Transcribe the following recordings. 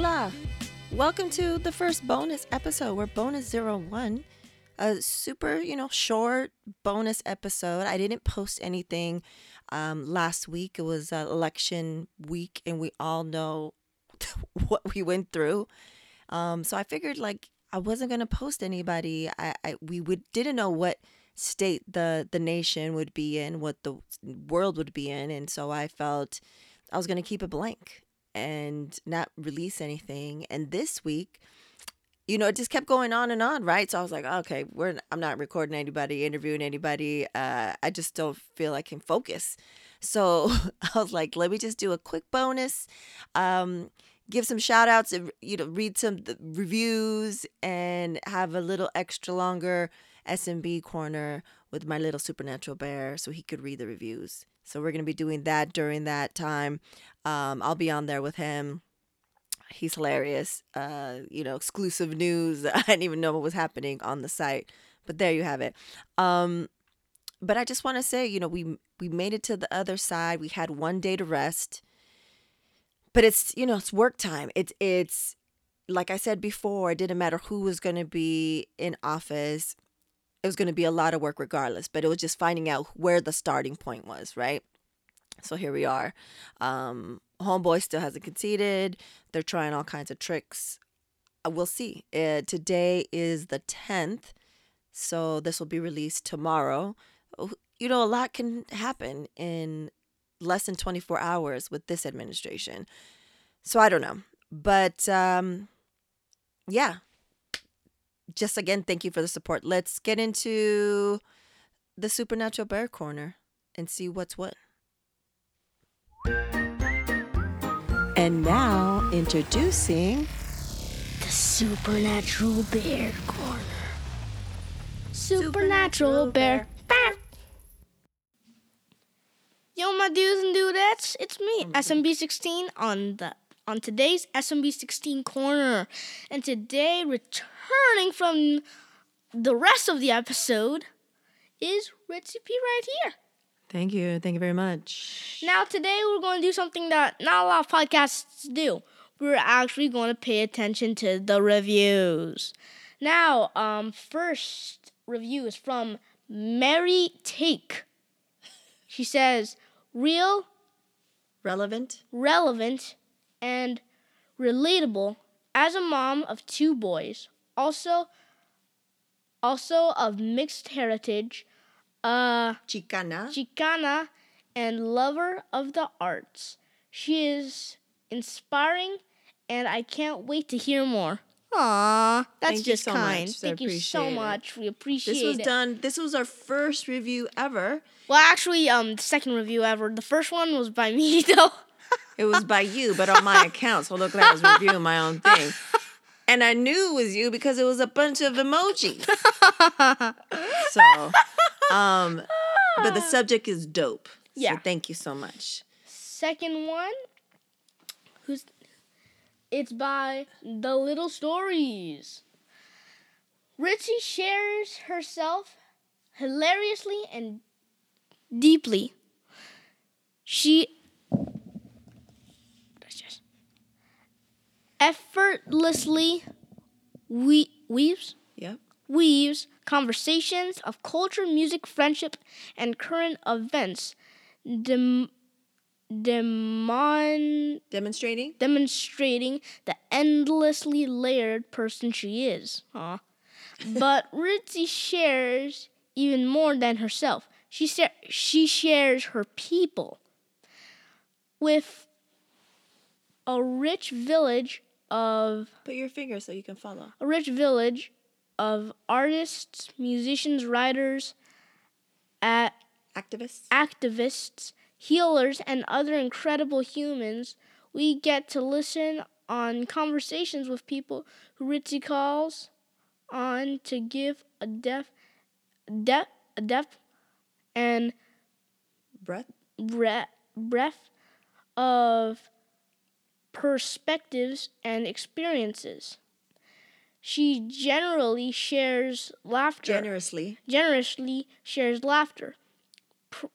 Hola! Welcome to the first bonus episode. We're bonus zero one. A super, you know, short bonus episode. I didn't post anything um, last week. It was uh, election week, and we all know what we went through. Um, so I figured like I wasn't gonna post anybody. I, I we would didn't know what state the the nation would be in, what the world would be in, and so I felt I was gonna keep it blank and not release anything. And this week, you know, it just kept going on and on, right? So I was like, okay, we're I'm not recording anybody, interviewing anybody. Uh, I just don't feel I can focus. So I was like, let me just do a quick bonus. Um, give some shout outs and you know read some reviews and have a little extra longer SMB corner with my little supernatural bear so he could read the reviews. So we're going to be doing that during that time. Um, I'll be on there with him. He's hilarious. Uh, you know, exclusive news. I didn't even know what was happening on the site, but there you have it. Um, but I just want to say, you know, we we made it to the other side. We had one day to rest but it's you know it's work time it's it's like i said before it didn't matter who was going to be in office it was going to be a lot of work regardless but it was just finding out where the starting point was right? So here we are. Um homeboy still hasn't conceded. They're trying all kinds of tricks. Uh, we'll see. Uh, today is the 10th so this will be released tomorrow. You know a lot can happen in less than 24 hours with this administration. So I don't know. But um, yeah, just again, thank you for the support. Let's get into the Supernatural Bear Corner and see what's what. And now, introducing the Supernatural Bear Corner. Supernatural Bear. Bear. Yo, my dudes and dudettes, it's me, mm-hmm. SMB16 on the on today's SMB16 corner, and today returning from the rest of the episode is Ritzy P right here. Thank you, thank you very much. Now today we're going to do something that not a lot of podcasts do. We're actually going to pay attention to the reviews. Now, um, first review is from Mary Take. She says real, relevant, relevant, and relatable as a mom of two boys, also also of mixed heritage, uh Chicana. Chicana and lover of the arts. She is inspiring and I can't wait to hear more. Aw, that's Thank just so kind. much. Thank I you so it. much. We appreciate it. This was it. done. This was our first review ever. Well, actually, um, the second review ever. The first one was by me, though. It was by you, but on my account. So look, I was reviewing my own thing, and I knew it was you because it was a bunch of emojis. so, um, but the subject is dope. Yeah. So thank you so much. Second one, who's it's by The Little Stories. Ritzy shares herself hilariously and deeply. She effortlessly we- weaves Yep. weaves conversations of culture, music, friendship, and current events, dem- demon- Demonstrating. demonstrating the endlessly layered person she is. But Ritzy shares even more than herself. She, sa- she shares her people with a rich village of Put your finger so you can follow. a rich village of artists, musicians, writers, at Activists. activists, healers, and other incredible humans. We get to listen on conversations with people who Ritzy calls on to give a depth, depth, a depth, and Breath. breadth, breadth of perspectives and experiences. She generally shares laughter. Generously. generously shares laughter. Pr-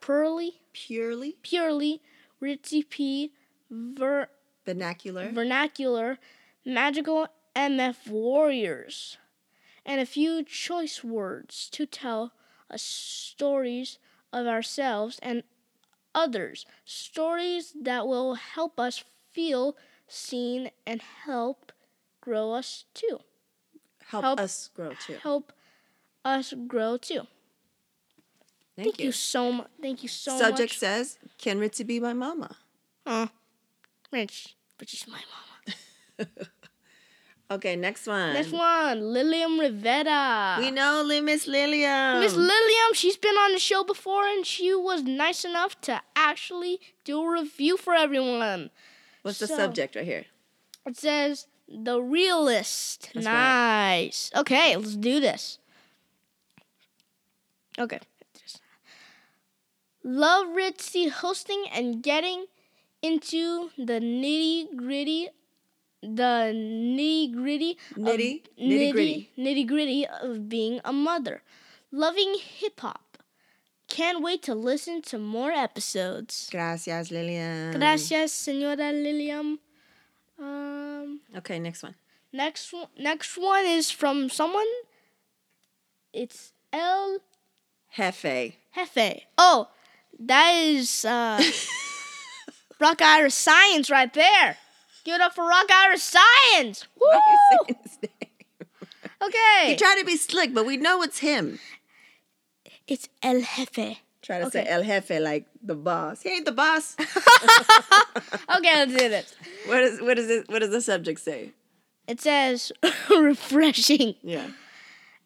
purely, Purely. purely, Ritzy P ver- Vernacular. vernacular, magical MF warriors, and a few choice words to tell us stories of ourselves and others. Stories that will help us feel seen and help grow us too. help, help- us grow too. Help us grow too. Thank, Thank you so much. Thank you so Subject much. Subject says, "Can Ritzy be my mama?" Uh, Rich, Rich is my mama. Okay, next one. Next one, Lilium Rivetta. We know Miss Lilium. Miss Lilium, she's been on the show before and she was nice enough to actually do a review for everyone. What's the subject right here? It says The Realist. That's right. nice. Okay, let's do this. Okay. Love Ritzy hosting and getting into the nitty gritty, the nitty gritty, Nitty? Nitty-gritty. nitty gritty of being a mother. Loving hip hop. Can't wait to listen to more episodes. Gracias, Lilium. Gracias, Señora Lilium. Um, Okay, next one. next one, next one is from someone. It's El Jefe. Jefe. Oh, that is uh, Rock Irish Science right there. Give it up for Rock Irish Science. Why are Woo! his name? Okay, He tried to be slick, but we know it's him. It's El Jefe. Try to Okay. say El Jefe like the boss. He ain't the boss. Okay, let's do this. what is what is it? What does the subject say? It says refreshing. Yeah.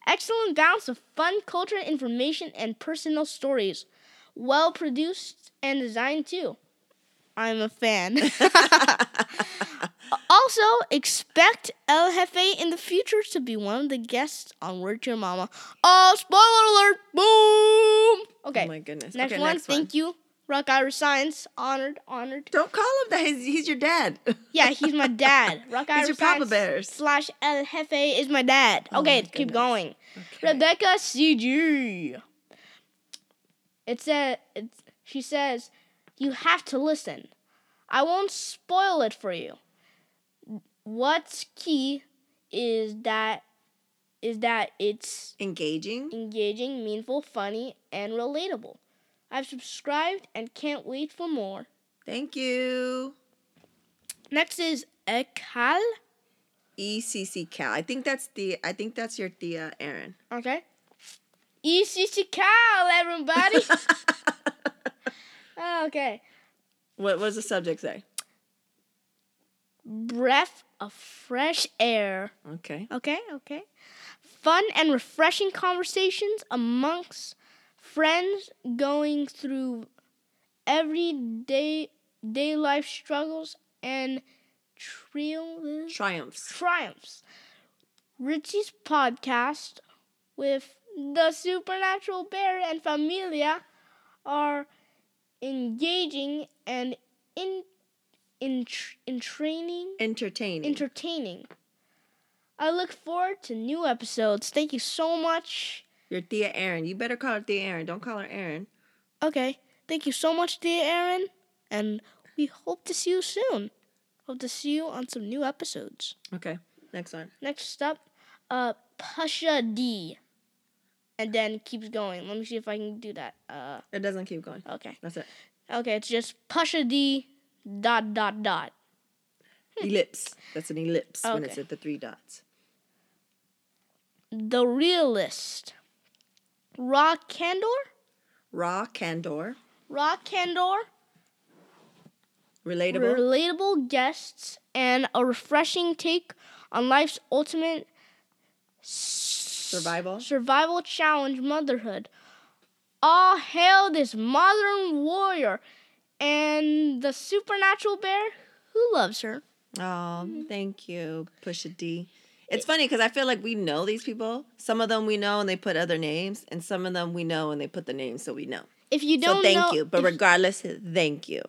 Excellent balance of fun, culture, information, and personal stories. Well produced and designed too. I'm a fan. Also, expect El Jefe in the future to be one of the guests on Word to Your Mama. Oh, spoiler alert! Boom! Oh okay, Oh my goodness. next okay, one. next Thank you, Rock Irish Science. Honored, honored. Don't call him that. He's, he's your dad. Yeah, he's my dad. Rock He's Irish your Papa Science Bears. slash El Jefe is my dad. Oh okay, my keep going. Okay. Rebecca CG. It said it's, she says you have to listen. I won't spoil it for you. What's key is that is that it's Engaging. engaging, meaningful, funny, and relatable. I've subscribed and can't wait for more. Thank you. Next is Ekal. ECC Cal. I think that's the. I think that's your Thea Aaron. Okay. ECC Cal, everybody. okay. what what does the subject say? Breath of fresh air. Okay. Okay, okay. Fun and refreshing conversations amongst friends going through everyday day life struggles and triumphs. Triumphs. triumphs. Ritzy's podcast with the supernatural bear and familia are engaging and in in in training Entertaining. entertaining. I look forward to new episodes. Thank you so much. your Thea Aaron. You better call her Thea Aaron. Don't call her Aaron. Okay. Thank you so much, dear Aaron. And we hope to see you soon. Hope to see you on some new episodes. Okay. Next one. Next up, uh, Pasha D. And then keeps going. Let me see if I can do that. Uh, It doesn't keep going. okay. That's it. Okay, it's just Pasha D. Dot dot dot. Hmm. Ellipse. That's an ellipse when it's Okay. at the three dots. The realist. Raw candor. Raw candor. Raw candor. Relatable. relatable guests, and a refreshing take on life's ultimate Survival. survival challenge motherhood. All hail this modern warrior and the supernatural bear who loves her. Oh, thank you, Pusha D. It's funny because I feel like we know these people. Some of them we know and they put other names, and some of them we know and they put the names so we know. If you don't So thank know, you. But if, regardless, thank you.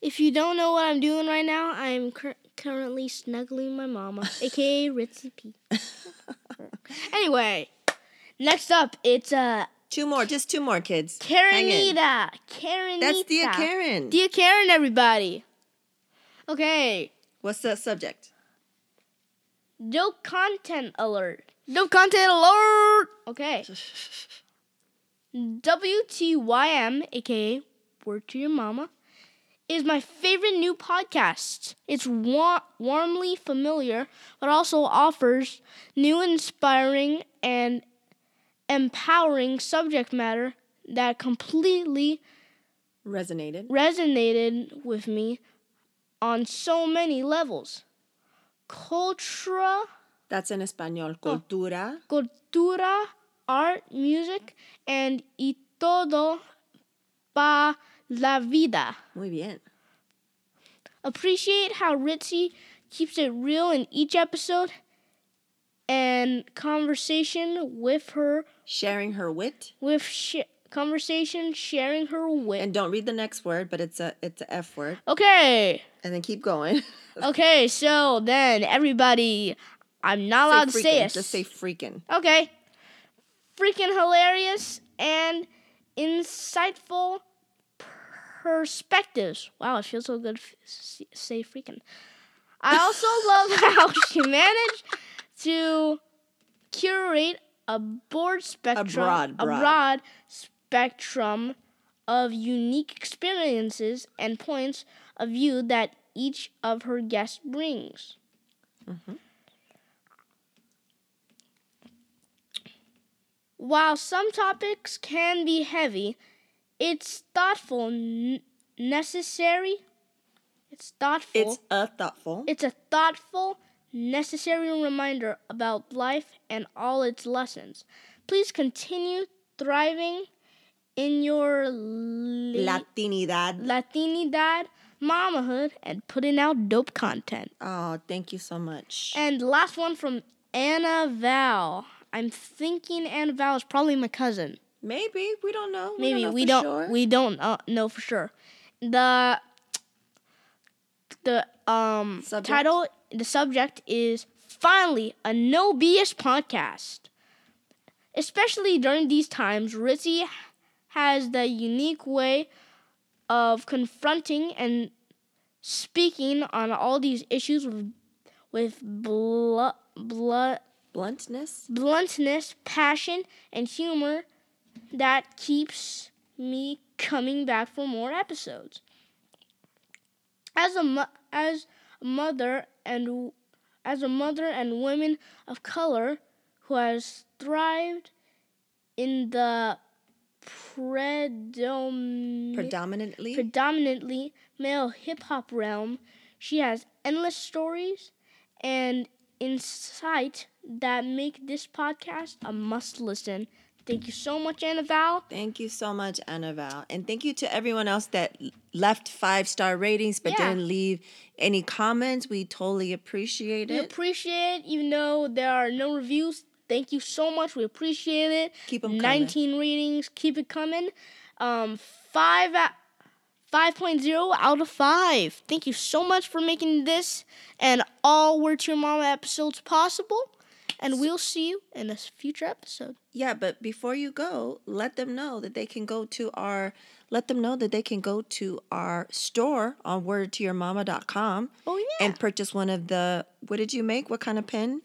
if you don't know what I'm doing right now, I'm cur- currently snuggling my mama, aka Ritzy P. anyway, next up, it's uh Two more, just two more kids. Hang in. Karenita. Karenita. That's Dia Karen. Dear Karen, everybody. Okay, What's the subject? No content alert. No content alert. Okay. WTYM, aka Word to Your Mama, is my favorite new podcast. It's wa- warmly familiar, but also offers new, inspiring, and empowering subject matter that completely Resonated. resonated with me on so many levels. Cultura, That's in Espanol. Cultura. cultura, art, music, and y todo pa la vida. Muy bien. Appreciate how Ritzy keeps it real in each episode and conversation with her Sharing her wit. with sh- conversation sharing her wit. And don't read the next word, but it's a it's a F word. Okay. And then keep going. Okay, so then everybody I'm not allowed to say it. Just say freaking. Okay. Freaking hilarious and insightful perspectives. Wow, it feels so good to say freaking. I also love how she managed to curate a broad spectrum, broad- a broad. spectrum of unique experiences and points of view that each of her guests brings. Mm-hmm. While some topics can be heavy, it's thoughtful, n- necessary. It's thoughtful. It's a thoughtful. It's a thoughtful, necessary reminder about life and all its lessons. Please continue thriving in your la- Latinidad. Latinidad, mamahood, and putting out dope content. Oh, thank you so much. And last one from Anna Val. I'm thinking Anna Val is probably my cousin. Maybe we don't know. We Maybe don't know we don't Sure. we don't uh, know for sure. The the um Subject? title the subject is finally a no BS podcast. Especially during these times, Ritzy has the unique way of confronting and speaking on all these issues with with blu- blu- Bluntness. bluntness, passion, and humor that keeps me coming back for more episodes. As a mo- as a mother and as a mother and woman of color who has thrived in the predom- Predominantly. predominantly male hip hop realm, she has endless stories and insight that make this podcast a must listen. Thank you so much, Anna Val. Thank you so much, Anna Val. And thank you to everyone else that left five star ratings but Yeah. didn't leave any comments. We totally appreciate We it. We appreciate it, even though there are no reviews. Thank you so much. We appreciate it. Keep 'em coming. 19 ratings. Keep it coming. Um, five at 5.0 out of 5. Thank you so much for making this and all Word to Your Mama episodes possible. And we'll see you in a future episode. Yeah, but before you go, let them know that they can go to our let them know that they can go to our store on wordtoyourmama.com Oh, yeah. and purchase one of the what did you make? What kind of pen?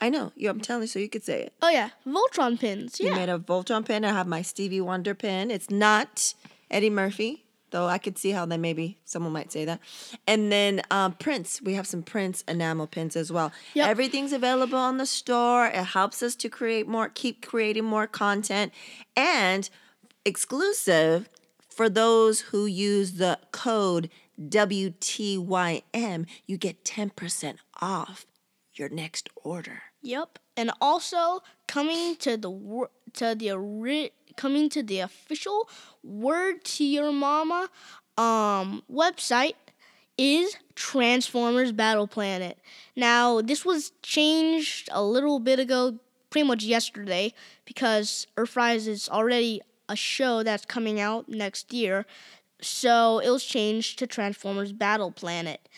I know. You I'm telling you so you could say it. oh, yeah. Voltron pins. You made a Voltron pin. I have my Stevie Wonder pin. It's not Eddie Murphy, though I could see how that maybe someone might say that. And then um, Prince. We have some Prince enamel pins as well. Yep. Everything's available on the store. It helps us to create more, keep creating more content, and exclusive for those who use the code WTYM. You get ten percent off your next order. Yep. And also coming to the to the coming to the official word to your mama um website is Transformers Battle Planet. Now, this was changed a little bit ago, pretty much yesterday, because Earthrise is already a show that's coming out next year. So it was changed to Transformers Battle Planet.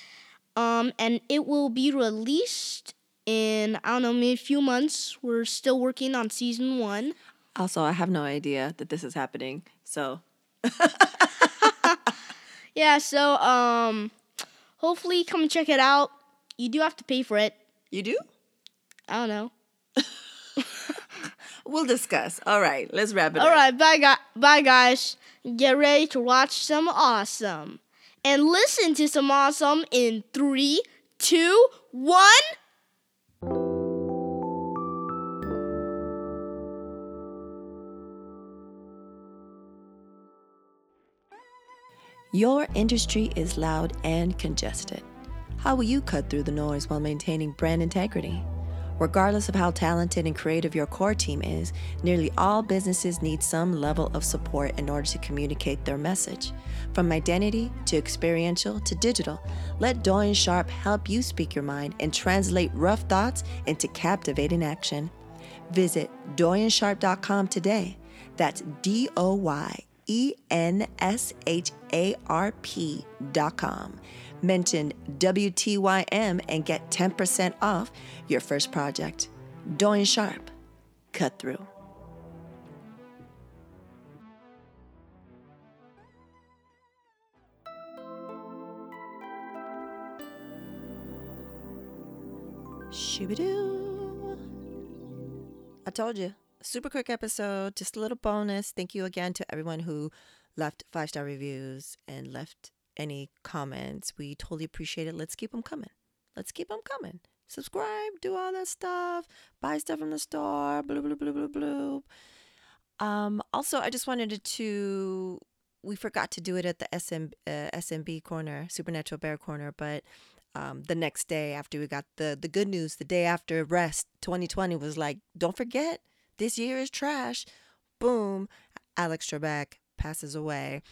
Um, and it will be released in I don't know, maybe a few months. We're still working on season one. Also, I have no idea that this is happening. So Yeah, so um, Hopefully, come check it out. You do have to pay for it. You do? I don't know. We'll discuss. All right, let's wrap it All up. All right, bye, guys. Bye, guys. Get ready to watch some awesome and listen to some awesome in three, two, one. Your industry is loud and congested. How will you cut through the noise while maintaining brand integrity? Regardless of how talented and creative your core team is, nearly all businesses need some level of support in order to communicate their message. From identity to experiential to digital, let Doyen Sharp help you speak your mind and translate rough thoughts into captivating action. Visit doyensharp.com today. That's D O Y E N S H A R P dot com. Mention WTYM and get 10% off your first project. Doyen Sharp. Cut through. Shoo-ba-doo. I told you, super quick episode, just a little bonus. Thank you again to everyone who left five star reviews and left any comments. We totally appreciate it. Let's keep them coming. Let's keep them coming. Subscribe, do all that stuff, buy stuff from the store, blah, blah, blah, blah, blah. Um, also, I just wanted to, we forgot to do it at the SM, uh, SMB corner, Supernatural Bear corner, but um, the next day after we got the the good news, the day after rest, 2020 was like, don't forget, this year is trash. Boom, Alex Trebek passes away,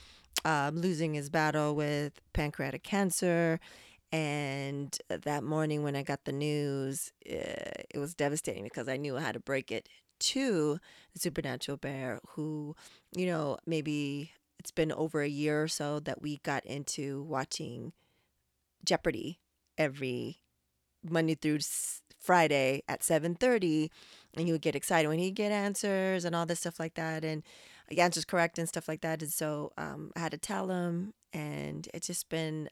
um, losing his battle with pancreatic cancer. And that morning when I got the news, uh, it was devastating because I knew I had to break it to the Supernatural Bear, who, you know, maybe it's been over a year or so that we got into watching Jeopardy every Monday through Friday at 7:30 and he would get excited when he'd get answers and all this stuff like that and he answers correct and stuff like that and so um, I had to tell him and it's just been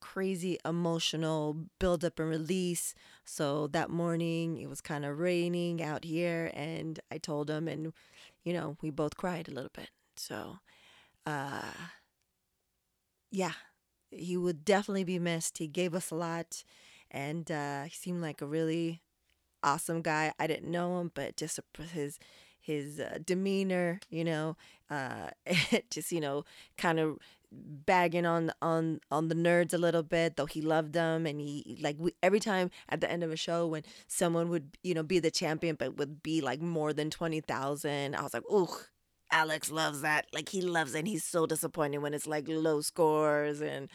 crazy emotional build up and release so that morning it was kind of raining out here and I told him and you know we both cried a little bit so uh yeah he would definitely be missed. He gave us a lot, and uh, he seemed like a really awesome guy. I didn't know him, but just his his uh, demeanor, you know, uh, just you know, kind of bagging on on on the nerds a little bit though he loved them and he like we, every time at the end of a show when someone would you know be the champion but would be like more than 20,000 I was like ooh Alex loves that. Like he loves it. And he's so disappointed when it's like low scores and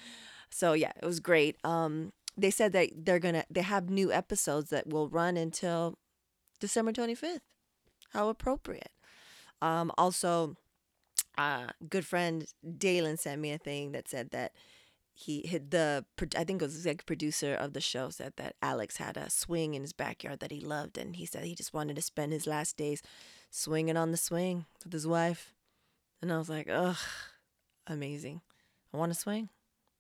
so yeah, it was great. Um they said that they're to they have new episodes that will run until December 25th. How appropriate. Um also uh good friend Dalen sent me a thing that said that he hit the I think it was executive producer of the show said that Alex had a swing in his backyard that he loved and he said he just wanted to spend his last days swinging on the swing with his wife. And I was like, ugh, amazing. I want to swing.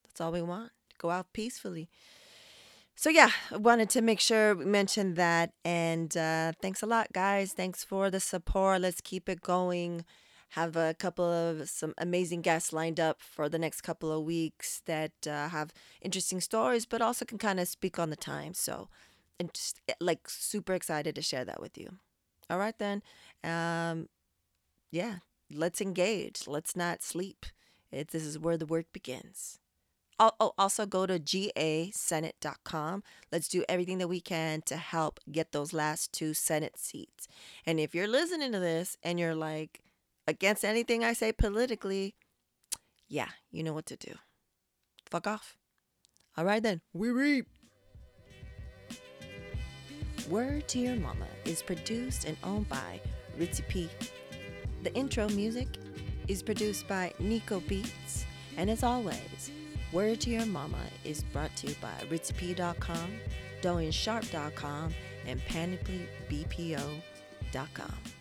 That's all we want. Go out peacefully. So yeah, wanted to make sure we mentioned that. And uh, thanks a lot, guys. Thanks for the support. Let's keep it going. Have a couple of some amazing guests lined up for the next couple of weeks that uh, have interesting stories, but also can kind of speak on the time. So, and just like super excited to share that with you. All right, then. Um, yeah, let's engage. Let's not sleep. It, this is where the work begins. Oh, also go to gasenate.com. Let's do everything that we can to help get those last two Senate seats. And if you're listening to this and you're like against anything I say politically, yeah, you know what to do. Fuck off. All right, then. We reap. Word to Your Mama is produced and owned by Ritzy P. The intro music is produced by Nico Beats. And as always, Word to Your Mama is brought to you by RitzyP.com, DoyenSharp.com, and PanoplyBPO.com.